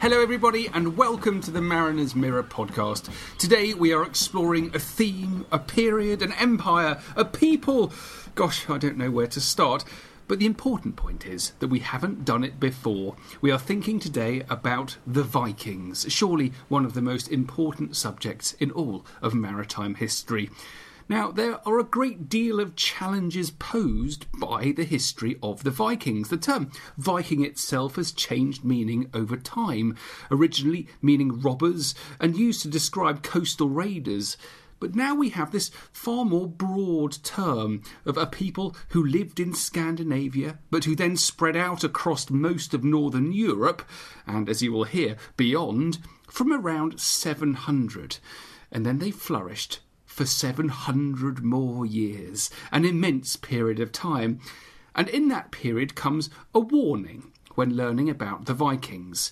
Hello, everybody, and welcome to the Mariner's Mirror podcast. Today we are exploring a theme, a period, an empire, a people. Gosh, I don't know where to start. But the important point is that we haven't done it before. We are thinking today about the Vikings, surely one of the most important subjects in all of maritime history. Now, there are a great deal of challenges posed by the history of the Vikings. The term Viking itself has changed meaning over time, originally meaning robbers and used to describe coastal raiders. But now we have this far more broad term of a people who lived in Scandinavia, but who then spread out across most of northern Europe, and as you will hear, beyond, from around 700. And then they flourished for 700 more years, an immense period of time. And in that period comes a warning when learning about the Vikings.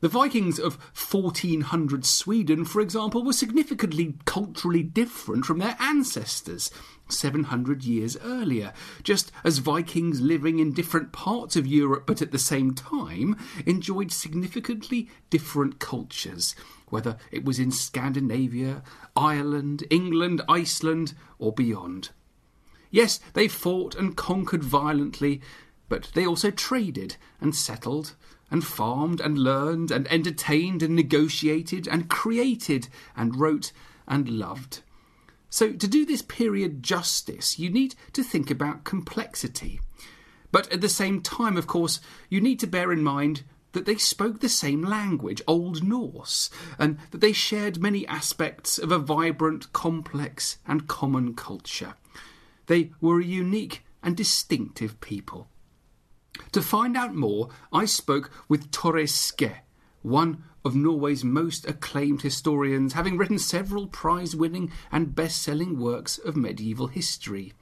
The Vikings of 1400 Sweden, for example, were significantly culturally different from their ancestors 700 years earlier, just as Vikings living in different parts of Europe but at the same time enjoyed significantly different cultures, whether it was in Scandinavia, Ireland, England, Iceland, or beyond. Yes, they fought and conquered violently, but they also traded and settled and farmed and learned and entertained and negotiated and created and wrote and loved. So, to do this period justice, you need to think about complexity. But at the same time, of course, you need to bear in mind that they spoke the same language, Old Norse, and that they shared many aspects of a vibrant, complex, and common culture. They were a unique and distinctive people. To find out more, I spoke with Tore Skeie, one of Norway's most acclaimed historians, having written several prize winning and best selling works of medieval history.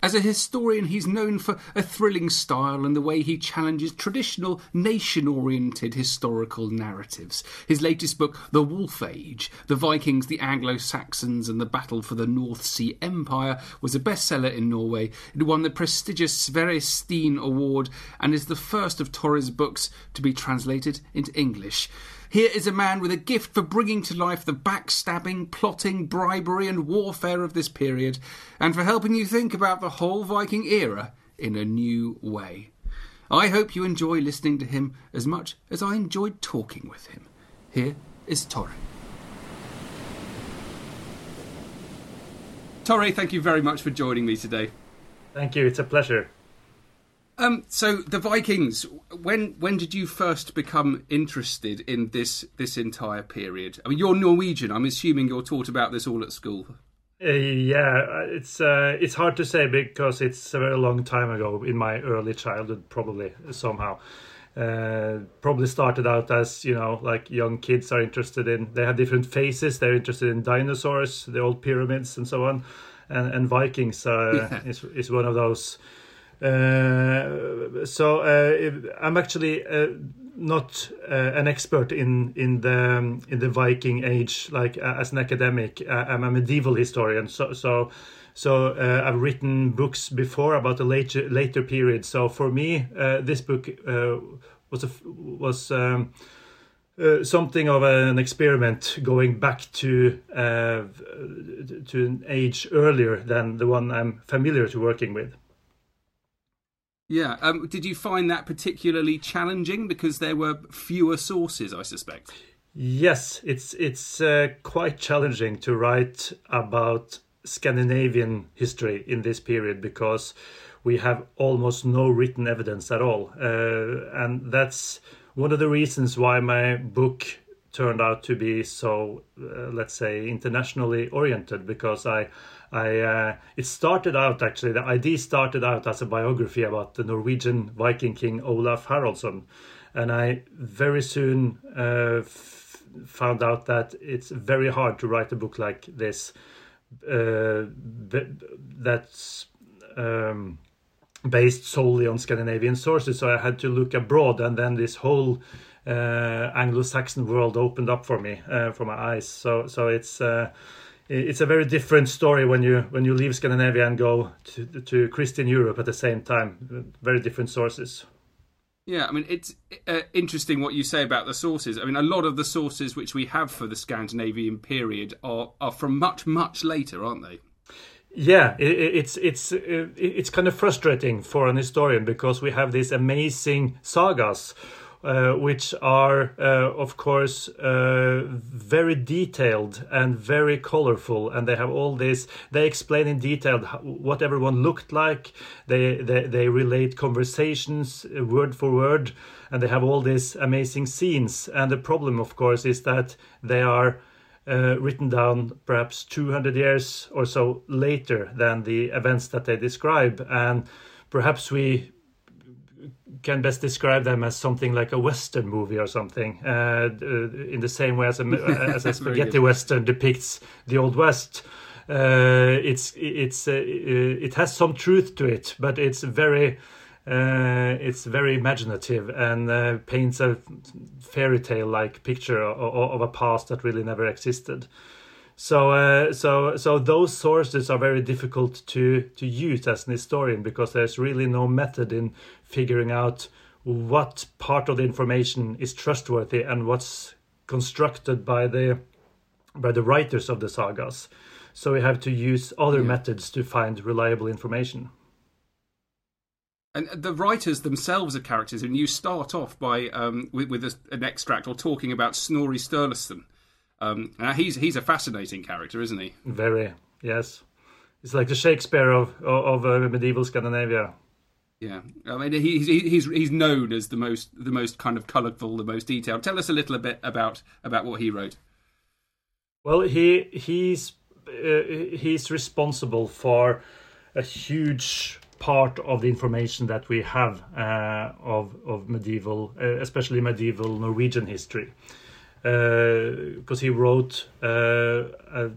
As a historian, he's known for a thrilling style and the way he challenges traditional nation oriented historical narratives. His latest book, The Wolf Age The Vikings, the Anglo Saxons, and the Battle for the North Sea Empire, was a bestseller in Norway. It won the prestigious Sverre Steen Award and is the first of Tore's books to be translated into English. Here is a man with a gift for bringing to life the backstabbing, plotting, bribery, and warfare of this period, and for helping you think about the whole Viking era in a new way. I hope you enjoy listening to him as much as I enjoyed talking with him. Here is Tore. Tore, thank you very much for joining me today. Thank you. It's a pleasure. Um, so the Vikings. When when did you first become interested in this this entire period? I mean, you're Norwegian. I'm assuming you're taught about this all at school. Uh, yeah, it's uh, it's hard to say because it's a very long time ago in my early childhood, probably somehow. Uh, probably started out as you know, like young kids are interested in. They have different phases. They're interested in dinosaurs, the old pyramids, and so on. And, and Vikings uh, yeah. is is one of those so uh, I'm actually uh, not uh, an expert in in the um, in the Viking age, like uh, as an academic. Uh, I'm a medieval historian, so so so uh, I've written books before about the later later period. So for me, uh, this book uh, was a, was. Um, uh, something of an experiment going back to uh, to an age earlier than the one I'm familiar to working with. Yeah. Um, did you find that particularly challenging because there were fewer sources? I suspect. Yes, it's it's uh, quite challenging to write about Scandinavian history in this period because we have almost no written evidence at all, uh, and that's one of the reasons why my book turned out to be so, uh, let's say, internationally oriented because I I uh, it started out actually the idea started out as a biography about the Norwegian Viking king Olaf Haraldsson, and I very soon uh, f- found out that it's very hard to write a book like this. Uh, that's um, based solely on Scandinavian sources, so I had to look abroad, and then this whole uh, Anglo-Saxon world opened up for me, uh, for my eyes. So, so it's uh, it's a very different story when you when you leave Scandinavia and go to, to Christian Europe at the same time. Very different sources. Yeah, I mean it's uh, interesting what you say about the sources. I mean, a lot of the sources which we have for the Scandinavian period are are from much much later, aren't they? Yeah, it, it's it's it's kind of frustrating for an historian because we have these amazing sagas uh, which are, uh, of course, uh, very detailed and very colorful, and they have all this. They explain in detail what everyone looked like. They they, they relate conversations uh, word for word, and they have all these amazing scenes. And the problem, of course, is that they are. Uh, written down perhaps 200 years or so later than the events that they describe and perhaps we can best describe them as something like a western movie or something, uh, uh in the same way as a, as a spaghetti western depicts the old west. Uh, it's it's uh, it has some truth to it, but it's very uh, it's very imaginative and uh, paints a fairy tale like picture of, of, a past that really never existed. So, uh, so, so those sources are very difficult to to use as an historian because there's really no method in figuring out what part of the information is trustworthy and what's constructed by the by the writers of the sagas. So we have to use other yeah. methods to find reliable information. And the writers themselves are characters, and you start off by um, with, with a, an extract or talking about Snorri Sturluson um, he's he's a fascinating character, isn't he? Very yes. It's like the Shakespeare of of, of uh, medieval Scandinavia. Yeah, I mean he's he's he's known as the most the most kind of colourful, the most detailed. Tell us a little bit about about what he wrote. Well, he he's uh, he's responsible for a huge part of the information that we have uh, of of medieval, uh, especially medieval Norwegian history because uh, he wrote uh, uh,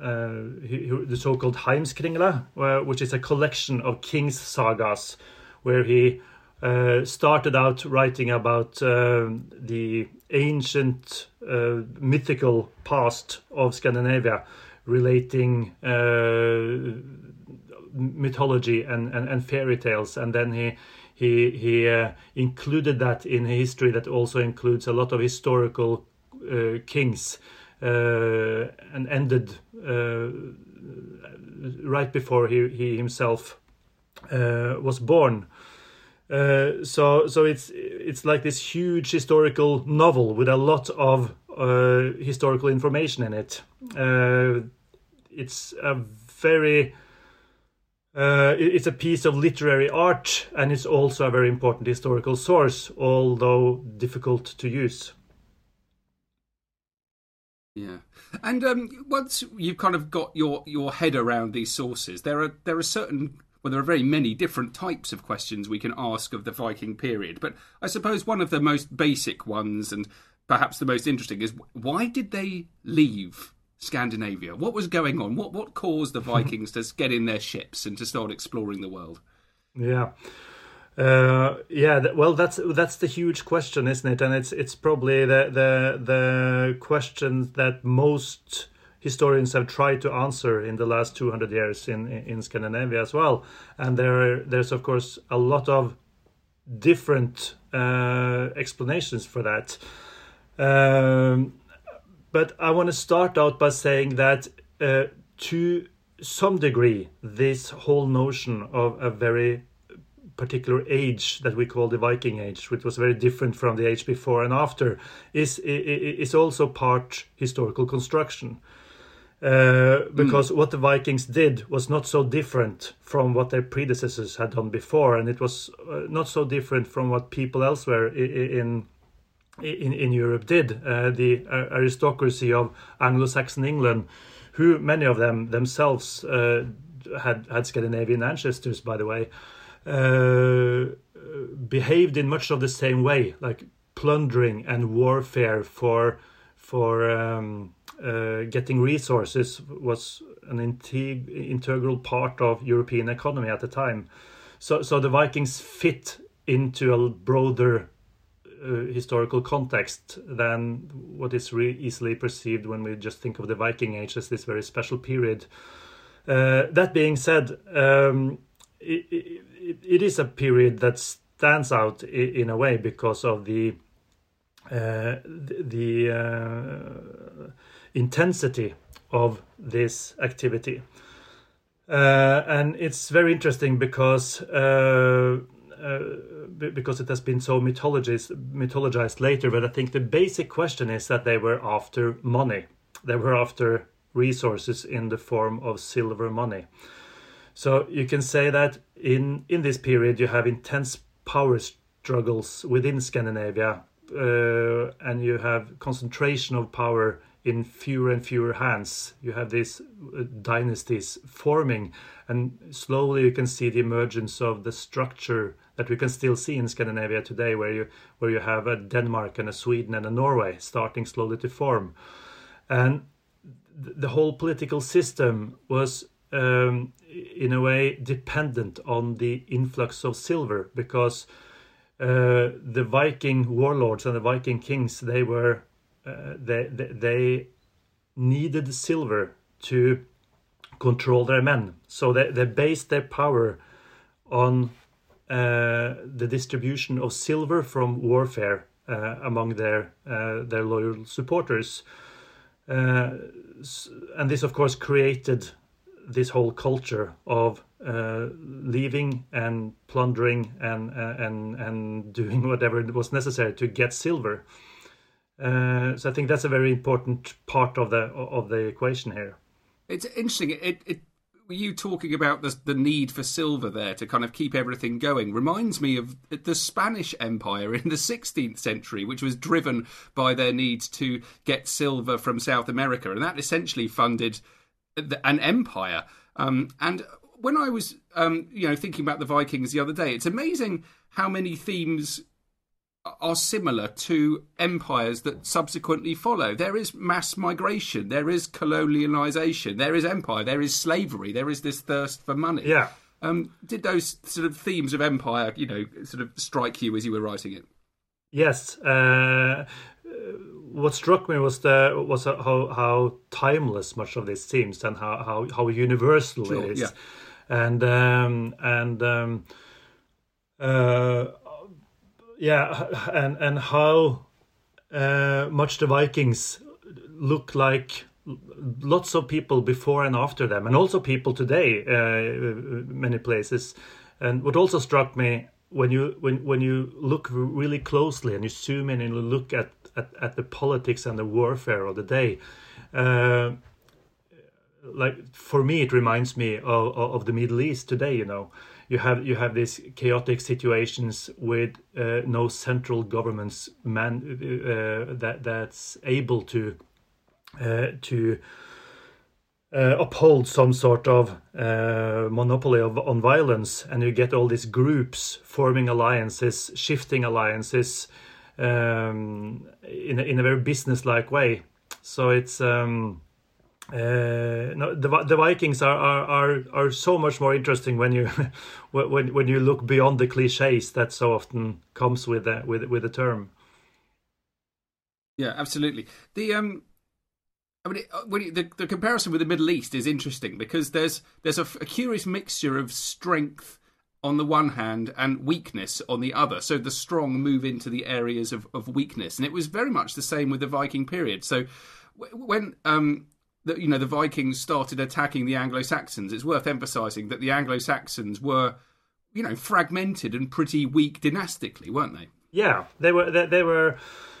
the so-called Heimskringla, which is a collection of kings' sagas, where he uh, started out writing about the ancient mythical past of Scandinavia, relating mythology and, and, and, fairy tales, and then he he he uh, included that in history that also includes a lot of historical uh, kings uh, and ended uh, right before he, he himself uh, was born. Uh, so so it's it's like this huge historical novel with a lot of historical information in it. it's a very uh, it's a piece of literary art and it's also a very important historical source, although difficult to use. Yeah, and um, once you've kind of got your, your head around these sources, there are there are certain well, there are very many different types of questions we can ask of the Viking period. But I suppose one of the most basic ones, and perhaps the most interesting, is why did they leave Scandinavia? What was going on? What what caused the Vikings to get in their ships and to start exploring the world? Yeah. Uh, yeah, well, that's that's the huge question, isn't it? And it's it's probably the the the question that most historians have tried to answer in the last 200 years in in Scandinavia as well. And there there's of course a lot of different uh, explanations for that. Um, but I want to start out by saying that uh, to some degree, this whole notion of a very particular age that we call the Viking Age, which was very different from the age before and after, is is also part historical construction. Uh, because mm. what the Vikings did was not so different from what their predecessors had done before, and it was uh, not so different from what people elsewhere in in, in Europe did. Uh, the aristocracy of Anglo-Saxon England, who many of them themselves uh, had had Scandinavian ancestors, by the way, uh, behaved in much of the same way, like plundering and warfare for for um, uh, getting resources was an integ- integral part of European economy at the time. So, so the Vikings fit into a broader uh, historical context than what is re- easily perceived when we just think of the Viking Age as this very special period. Uh, that being said, um, it, it, it is a period that stands out in, in a way because of the uh, the uh, intensity of this activity. Uh, and it's very interesting because uh, because it has been so mythologized, mythologized later. But I think the basic question is that they were after money. They were after resources in the form of silver money. So you can say that in in this period you have intense power struggles within Scandinavia, uh, and you have concentration of power in fewer and fewer hands. You have these uh, dynasties forming, and slowly you can see the emergence of the structure that we can still see in Scandinavia today, where you where you have a Denmark and a Sweden and a Norway starting slowly to form, and the whole political system was um, in a way dependent on the influx of silver because uh, the Viking warlords and the Viking kings they were uh, they, they, needed silver to control their men, so they they based their power on uh, the distribution of silver from warfare uh, among their uh, their loyal supporters, uh, and this of course created this whole culture of uh, leaving and plundering and and and doing whatever was necessary to get silver. Uh, so I think that's a very important part of the of the equation here. It's interesting. It, it you talking about the the need for silver there to kind of keep everything going reminds me of the Spanish Empire in the 16th century, which was driven by their need to get silver from South America, and that essentially funded an empire. Um, and when I was, um, you know, thinking about the Vikings the other day, it's amazing how many themes are similar to empires that subsequently follow. There is mass migration, there is colonialization, there is empire, there is slavery, there is this thirst for money. Yeah. Um, did those sort of themes of empire, you know, sort of strike you as you were writing it? Yes. Uh, what struck me was the was how how timeless much of this seems and how how, how universal sure, it is, yeah. and um, and um, uh, yeah, and and how uh, much the Vikings look like lots of people before and after them, and also people today, uh, many places. And what also struck me when you when when you look really closely and you zoom in and you look at at, at the politics and the warfare of the day. Uh, like for me, it reminds me of, of the Middle East today. You know, you have you have these chaotic situations with uh, no central governments man uh, that that's able to uh, to uh, uphold some sort of uh, monopoly of on violence, and you get all these groups forming alliances, shifting alliances um, in a, in a very business-like way. So it's um, uh, no, the the Vikings are, are are are so much more interesting when you when when you look beyond the cliches that so often comes with the, with with the term. Yeah, absolutely. The um, I mean, uh, you, the the comparison with the Middle East is interesting because there's there's a, a curious mixture of strength on the one hand and weakness on the other. So the strong move into the areas of, of weakness, and it was very much the same with the Viking period. So when um, the, you know the Vikings started attacking the Anglo Saxons, it's worth emphasising that the Anglo Saxons were you know fragmented and pretty weak dynastically, weren't they? Yeah, they were. They, they were.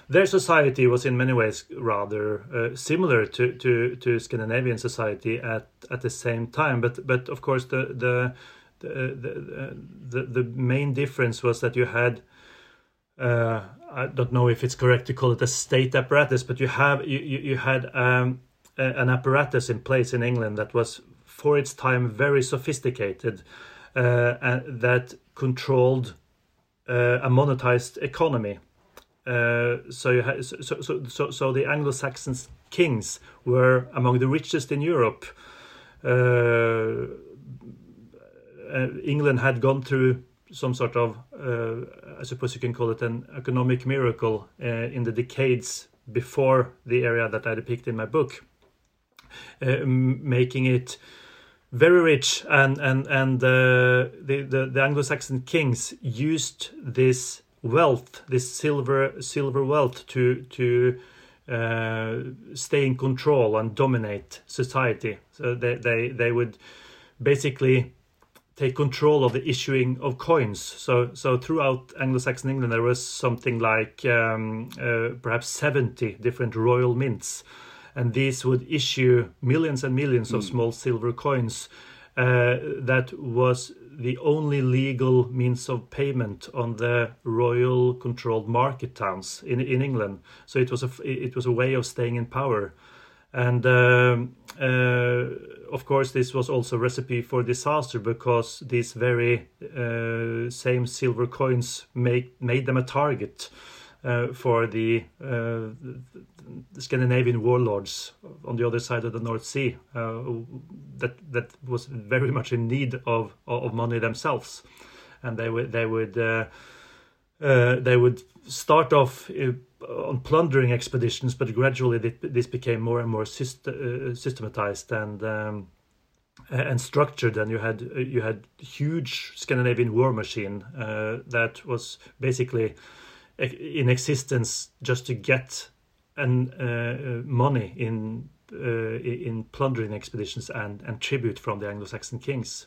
Their society was in many ways rather uh, similar to, to, to Scandinavian society at, at the same time, but but of course the the the, the, the main difference was that you had uh, I don't know if it's correct to call it a state apparatus, but you have you, you, you had um, an apparatus in place in England that was for its time very sophisticated uh, and that controlled uh, a monetized economy. Uh, so, had, so, so, so, so the Anglo-Saxon kings were among the richest in Europe. Uh, uh, England had gone through some sort of, uh, I suppose you can call it an economic miracle in the decades before the area that I depict in my book, making it very rich and and and uh, the, the, the Anglo-Saxon kings used this wealth, this silver silver wealth, to to uh, stay in control and dominate society. So they they they would basically take control of the issuing of coins. So, so throughout Anglo-Saxon England, there was something like um, uh, perhaps seventy different royal mints, and these would issue millions and millions mm. of hmm. small silver coins. Uh, that was the only legal means of payment on the royal controlled market towns in in England. So it was a it was a way of staying in power, and. Um, uh, of course, this was also a recipe for disaster because these very uh, same silver coins made made them a target for the, uh, the, Scandinavian warlords on the other side of the North Sea uh, that that was very much in need of of money themselves, and they would they would uh, they would start off on plundering expeditions, but gradually this became more and more uh, systematized and um, and structured. And you had you had huge Scandinavian war machine uh, that was basically in existence just to get and uh, money in uh, in plundering expeditions and and tribute from the Anglo-Saxon kings.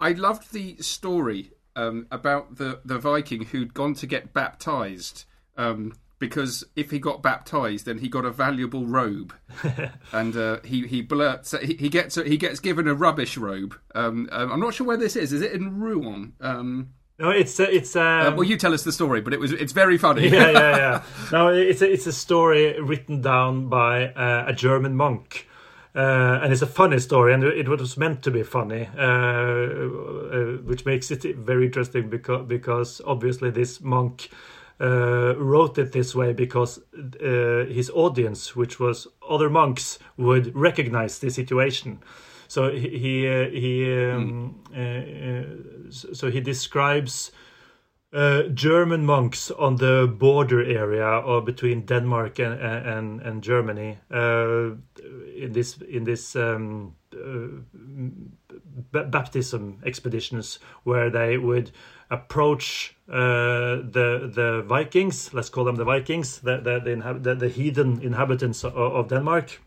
I loved the story um, about the the Viking who'd gone to get baptized. Um, because if he got baptized, then he got a valuable robe, and uh, he he blurts he, he gets he gets given a rubbish robe. Um, um, I'm not sure where this is. Is it in Rouen? Um, no, it's uh, it's. Um, uh, well, you tell us the story, but it was it's very funny. yeah, yeah, yeah. No, it's a, it's a story written down by uh, a German monk. Uh, and it's a funny story, and it was meant to be funny, uh, uh, which makes it very interesting because because obviously this monk uh, wrote it this way because uh, his audience, which was other monks, would recognize the situation. So he he, uh, he um, mm. so he describes. Uh, German monks on the border area or between Denmark and and, and Germany uh, in this in this um, uh, baptism expeditions where they would approach uh, the the Vikings, let's call them the Vikings, the the the, the, the heathen inhabitants of, of Denmark,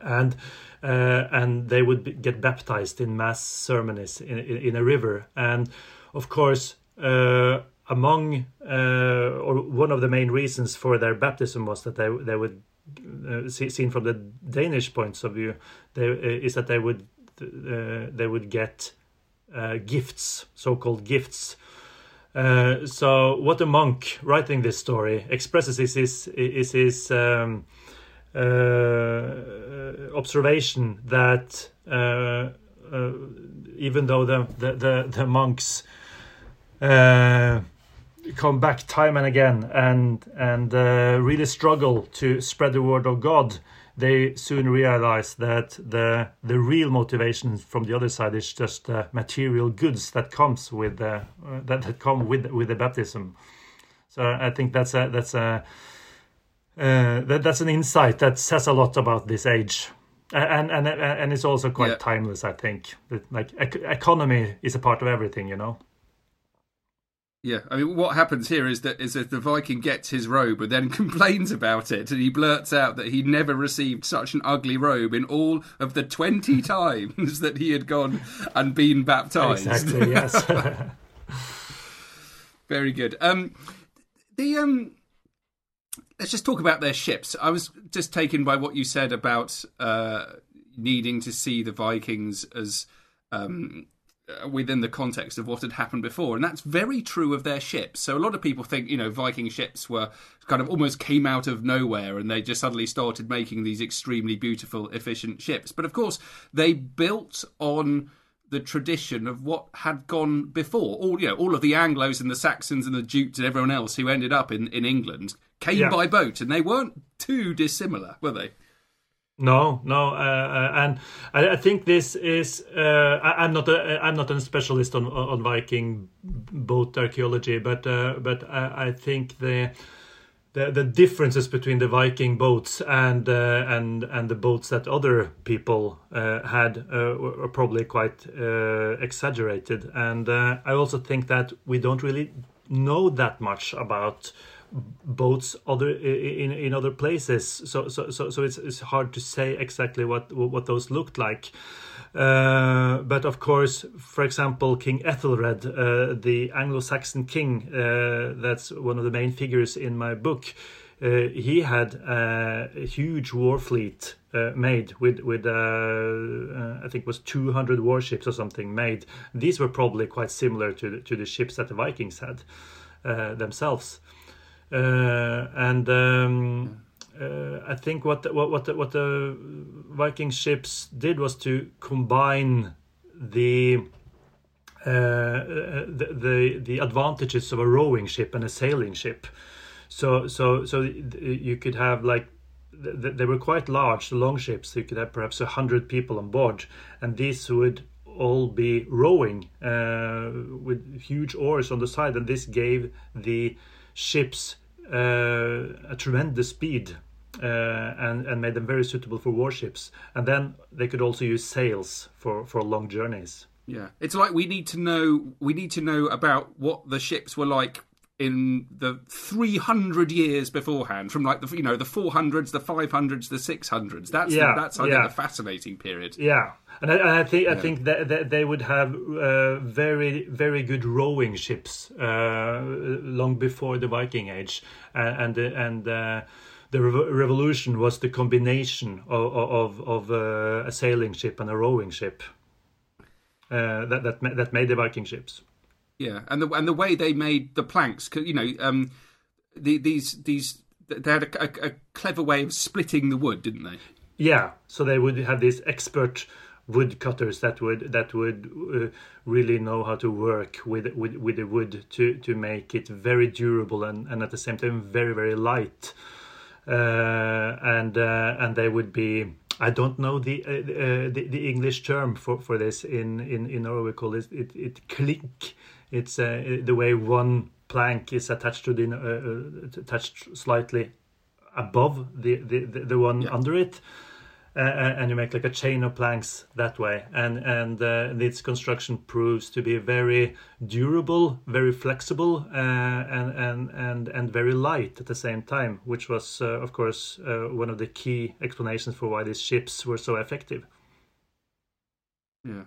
and uh, and they would be, get baptized in mass ceremonies in, in, in a river, and of course. Uh, among uh, or one of the main reasons for their baptism was that they they would uh, see, seen from the Danish points of view, they, is that they would they would get gifts, so-called gifts. Uh, so, what a monk writing this story expresses is his is his um, uh, observation that uh, even though the the the, the monks come back time and again and and really struggle to spread the word of God they soon realize that the the real motivation from the other side is just the material goods that comes with the uh, that, that come with with the baptism. So I think that's a that's a uh, that, that's an insight that says a lot about this age. And and and it's also quite yeah. timeless. I think like economy is a part of everything, you know. Yeah, I mean, what happens here is that is that the Viking gets his robe and then complains about it, and he blurts out that he never received such an ugly robe in all of the twenty times that he had gone and been baptized. Exactly. Yes. Very good. Um, the um, let's just talk about their ships. I was just taken by what you said about uh, needing to see the Vikings as um, Uh, within the context of what had happened before. And that's very true of their ships. So a lot of people think, you know, Viking ships were kind of almost came out of nowhere and they just suddenly started making these extremely beautiful, efficient ships. But of course, they built on the tradition of what had gone before. All you know, all of the Anglos and the Saxons and the Jutes and everyone else who ended up in, in England came yeah. by boat, and they weren't too dissimilar, were they? No, no, uh, uh, and I, I, think this is. Uh, I, am not a I'm not a specialist on on Viking boat archaeology, but uh, but I, I, think the, the the differences between the Viking boats and uh, and and the boats that other people uh, had were probably quite exaggerated, and I also think that we don't really know that much about boats other in in other places. So so so so it's it's hard to say exactly what what those looked like. Uh, but of course, for example, King Ethelred, uh, the Anglo-Saxon king, uh, that's one of the main figures in my book. Uh, he had a huge war fleet uh, made with with uh, I think it was 200 warships or something made. These were probably quite similar to the, to the ships that the Vikings had themselves. Uh, and um, uh, I think what what what the, what the Viking ships did was to combine the uh, the, the, the advantages of a rowing ship and a sailing ship. So so so you could have like they were quite large, the long ships. You could have perhaps a hundred people on board, and these would all be rowing uh, with huge oars on the side, and this gave the ships uh, a tremendous speed uh, and and made them very suitable for warships. And then they could also use sails for for long journeys. Yeah, it's like we need to know we need to know about what the ships were like in the 300 years beforehand from like the you know the 400s the 500s the 600s that's Yeah, the, that's I yeah. think a fascinating period Yeah, and I, and I think I think that, that they would have uh, very very good rowing ships uh, long before the Viking Age, and and the- and uh, the revo- revolution was the combination of of, of uh, a sailing ship and a rowing ship. Uh, that that that made the Viking ships. Yeah, and the and the way they made the planks, you know, um, the, these these they had a, a, a clever way of splitting the wood, didn't they? Yeah, so they would have these expert woodcutters that would that would uh, really know how to work with with with the wood to to make it very durable and and at the same time very very light. Uh, and uh, and they would be I don't know the uh, uh, the, the English term for, for this in in in Norway we call it it, it. It's uh, the way one plank is attached to the uh, uh, attached slightly above the the, the, one under it uh, and you make like a chain of planks that way. And and uh, its construction proves to be very durable very flexible uh, and and and and very light at the same time which was uh, of course uh, one of the key explanations for why these ships were so effective. Yeah.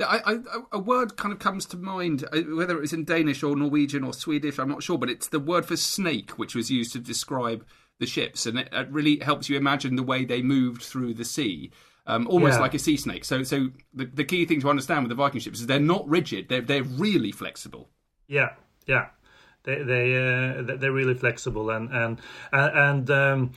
I, I, a word kind of comes to mind, uh, whether it was in Danish or Norwegian or Swedish, I'm not sure, but it's the word for snake, which was used to describe the ships, and it, it really helps you imagine the way they moved through the sea, um, almost Yeah. like a sea snake. So, so the, the key thing to understand with the Viking ships is they're not rigid; they're they're really flexible. Yeah, yeah. They they uh, they- they're really flexible and and and um,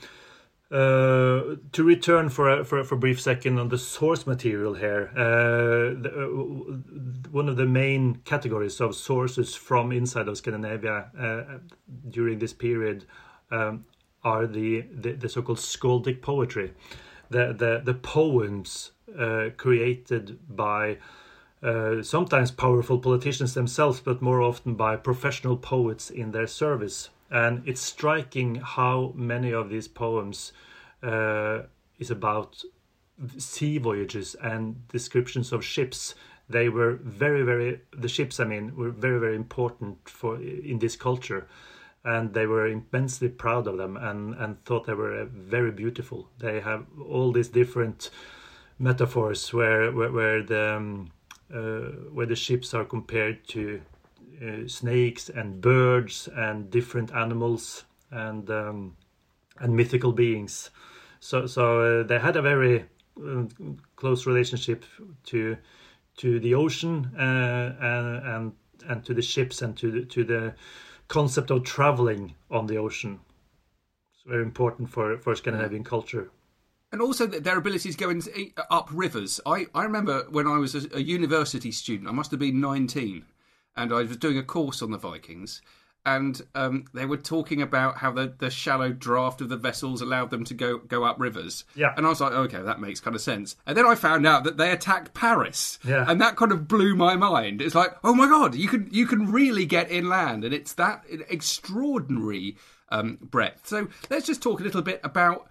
uh, to return for a, for for a brief second on the source material here, uh, the, uh, one of the main categories of sources from inside of Scandinavia uh, during this period um, are the, the the so-called skaldic poetry, the the the poems uh, created by sometimes powerful politicians themselves, but more often by professional poets in their service. And it's striking how many of these poems uh, is about sea voyages and descriptions of ships. They were very, very the ships. I mean, were very, very important for in this culture, and they were immensely proud of them and and thought they were uh, very beautiful. They have all these different metaphors where where, where the um, uh, where the ships are compared to uh, snakes and birds and different animals and um, and mythical beings. So so uh, they had a very uh, close relationship to to the ocean uh, and and and to the ships and to the, to the concept of traveling on the ocean. It's very important for for Scandinavian culture. And also their ability to go in, up rivers. I, I remember when I was a, a university student, I must have been 19, and I was doing a course on the Vikings, and um, they were talking about how the, the shallow draft of the vessels allowed them to go, go up rivers. Yeah. And I was like, okay, that makes kind of sense. And then I found out that they attacked Paris. Yeah. And that kind of blew my mind. It's like, oh my god, you can you can really get inland, and it's that extraordinary um, breadth. So let's just talk a little bit about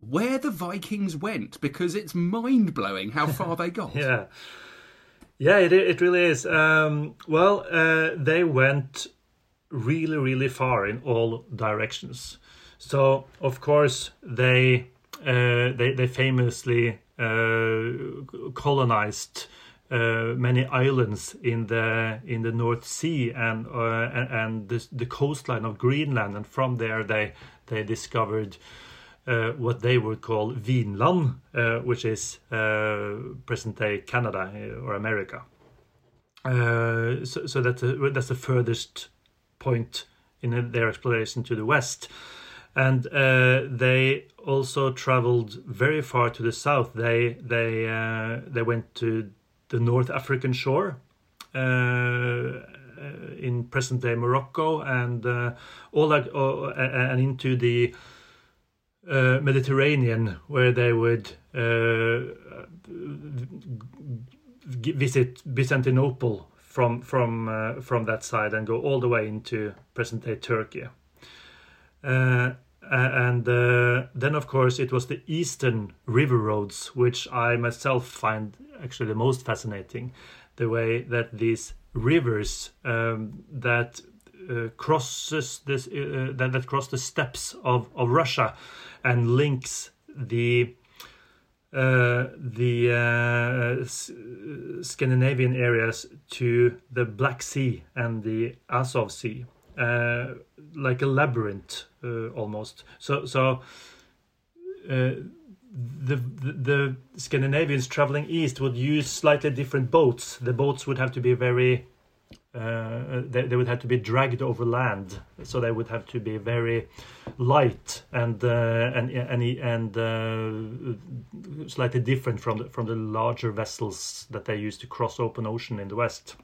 where the Vikings went because it's mind blowing how far they got. Yeah, yeah, it it really is. Um, well, uh, they went really, really far in all directions. So, of course, they uh, they they famously uh, colonized. Uh, many islands in the in the North Sea and uh, and, and the, the coastline of Greenland, and from there they they discovered uh, what they would call Vinland, uh, which is uh, present day Canada uh, or America. Uh, so, so that's, a, that's the furthest point in their exploration to the west. And they also traveled very far to the south. They they they went to the North African shore in present day Morocco and all that, and into the uh, Mediterranean, where they would uh, visit Byzantinople from from uh, from that side and go all the way into present day Turkey. Uh, and then, of course, it was the eastern river roads, which I myself find actually the most fascinating. the way that these rivers um, that uh, crosses this uh, that, that cross the steppes of, of Russia and links the uh, the uh, Scandinavian areas to the Black Sea and the Azov Sea, uh, like a labyrinth uh, almost. So, so uh, the, the the Scandinavians traveling east would use slightly different boats. The boats would have to be very uh, they, they would have to be dragged over land, so they would have to be very light and uh, and and and uh, slightly different from the, from the larger vessels that they used to cross open ocean in the west,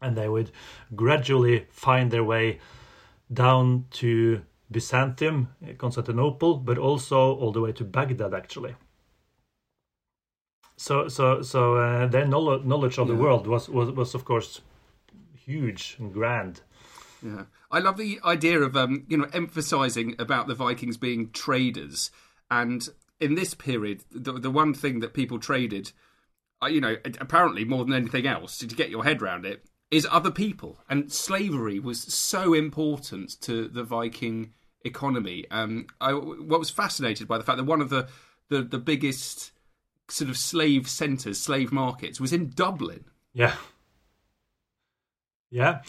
and they would gradually find their way down to Byzantium, Constantinople, but also all the way to Baghdad, actually. So, so, so uh, their knowledge, knowledge of the world was, was, was of course huge and grand. Yeah, I love the idea of um, you know emphasizing about the Vikings being traders, and in this period, the the one thing that people traded, uh, you know, apparently more than anything else, to get your head around it, is other people, and slavery was so important to the Viking economy. Um, I what was fascinated by the fact that one of the the, the biggest sort of slave centres, slave markets, was in Dublin. Yeah. Yeah.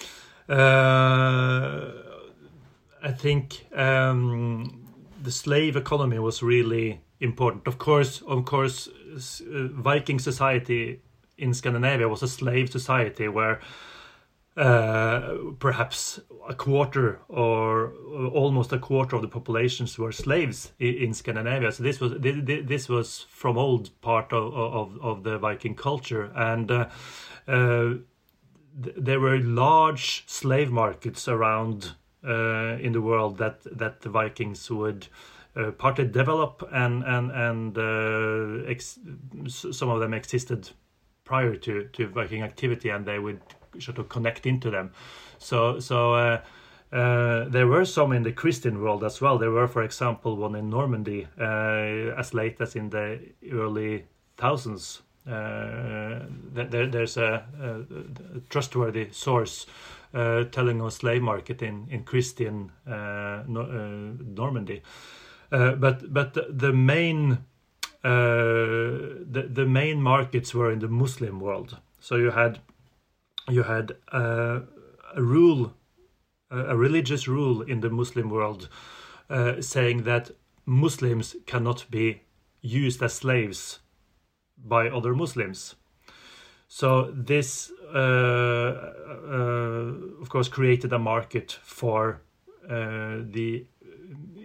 Uh, I think um, the slave economy was really important. Of course, of course, uh, Viking society in Scandinavia was a slave society where uh, perhaps a quarter or almost a quarter of the populations were slaves in, Scandinavia. So this was this was from old part of of, of the Viking culture and. Uh, uh, there were large slave markets around uh, in the world that that the Vikings would uh, partly develop and and and uh, some of them existed prior to to Viking activity and they would sort of connect into them. So so. Uh, uh, there were some in the Christian world as well. There were, for example, one in Normandy uh, as late as in the early thousands Uh, there, there's a, a, trustworthy source uh, telling a slave market in in Christian uh, no, uh, Normandy, uh, but but the main the the main markets were in the Muslim world. So you had you had a rule, a religious rule in the Muslim world, saying that Muslims cannot be used as slaves by other Muslims. So this, uh, uh, of course, created a market for uh, the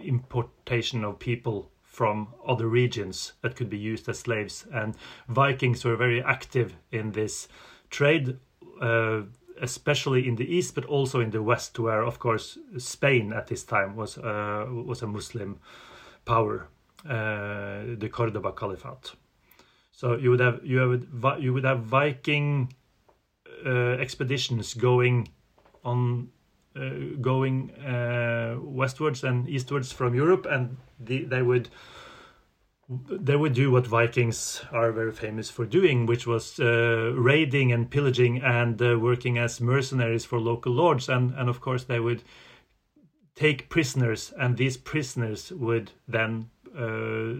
importation of people from other regions that could be used as slaves. And Vikings were very active in this trade, uh, especially in the east, but also in the west, where, of course, Spain at this time was uh, was a Muslim power, uh, the Cordoba Caliphate. So you would have you have you would have Viking uh, expeditions going on uh, going uh, westwards and eastwards from Europe, and the, they would they would do what Vikings are very famous for doing, which was uh, raiding and pillaging and uh, working as mercenaries for local lords, and and of course they would take prisoners, and these prisoners would then uh,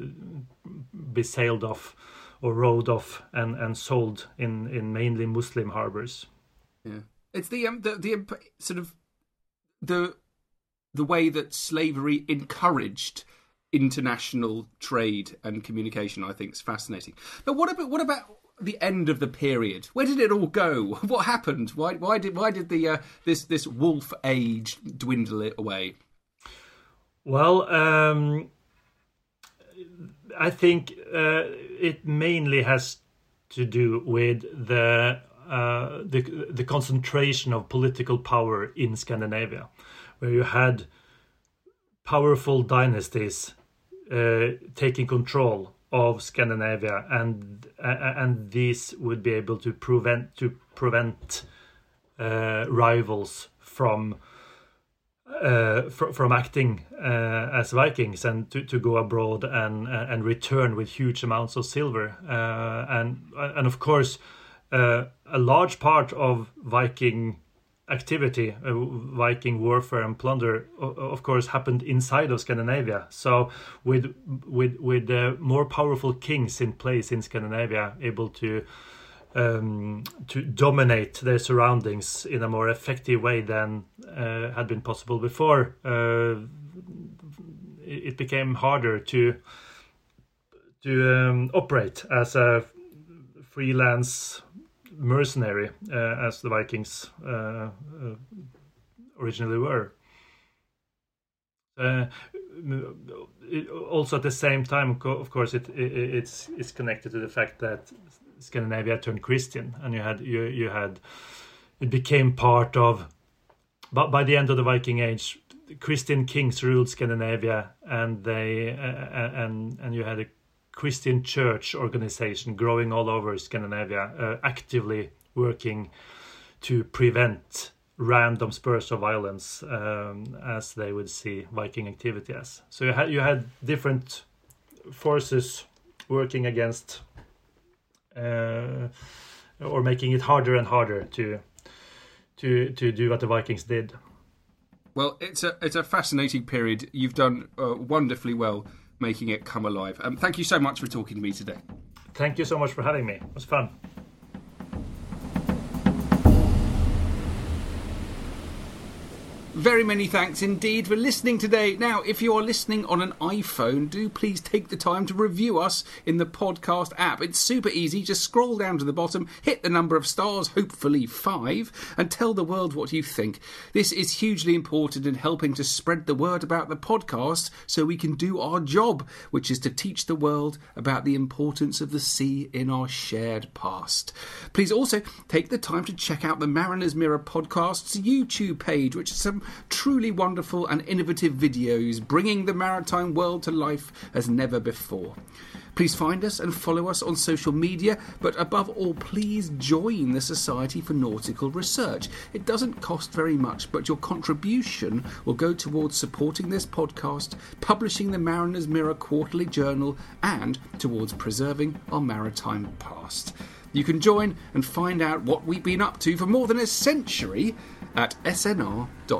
be sailed off or rowed off and, and sold in, in mainly Muslim harbors. Yeah, it's the um, the the sort of the the way that slavery encouraged international trade and communication. I think is fascinating. But what about what about the end of the period? Where did it all go? What happened? Why why did why did the uh, this this wolf age dwindle it away? Well, um, I think uh, it mainly has to do with the uh, the the concentration of political power in Scandinavia, where you had powerful dynasties uh, taking control of Scandinavia, and uh, and these would be able to prevent to prevent uh, rivals from uh, fr- from acting uh, as Vikings and to, to go abroad and uh, and return with huge amounts of silver uh, and and of course uh, a large part of Viking activity, uh, Viking warfare and plunder, of course, happened inside of Scandinavia. So, with with with uh, more powerful kings in place in Scandinavia, able to um, to dominate their surroundings in a more effective way than uh, had been possible before, uh, it became harder to to um, operate as a freelance mercenary uh, as the Vikings uh, uh, originally were. It, also, at the same time, of course, it, it, it's it's connected to the fact that Scandinavia turned Christian, and you had you you had it became part of. But by the end of the Viking Age, Christian kings ruled Scandinavia, and they uh, and and you had a Christian church organization growing all over Scandinavia, uh, actively working to prevent random spurs of violence um, as they would see Viking activity as. So you had you had different forces working against or making it harder and harder to to to do what the Vikings did. Well, it's a it's a fascinating period. You've done uh, wonderfully well making it come alive. Um, thank you so much for talking to me today. Thank you so much for having me. It was fun. Very many thanks indeed for listening today. Now, if you are listening on an iPhone, do please take the time to review us in the podcast app. It's super easy. Just scroll down to the bottom, hit the number of stars, hopefully five, and tell the world what you think. This is hugely important in helping to spread the word about the podcast so we can do our job, which is to teach the world about the importance of the sea in our shared past. Please also take the time to check out the Mariner's Mirror podcast's YouTube page, which is some truly wonderful and innovative videos bringing the maritime world to life as never before. Please find us and follow us on social media, but above all, please join the Society for Nautical Research. It doesn't cost very much, but your contribution will go towards supporting this podcast, publishing the Mariner's Mirror Quarterly Journal, and towards preserving our maritime past. You can join and find out what we've been up to for more than a century at snr.org.uk.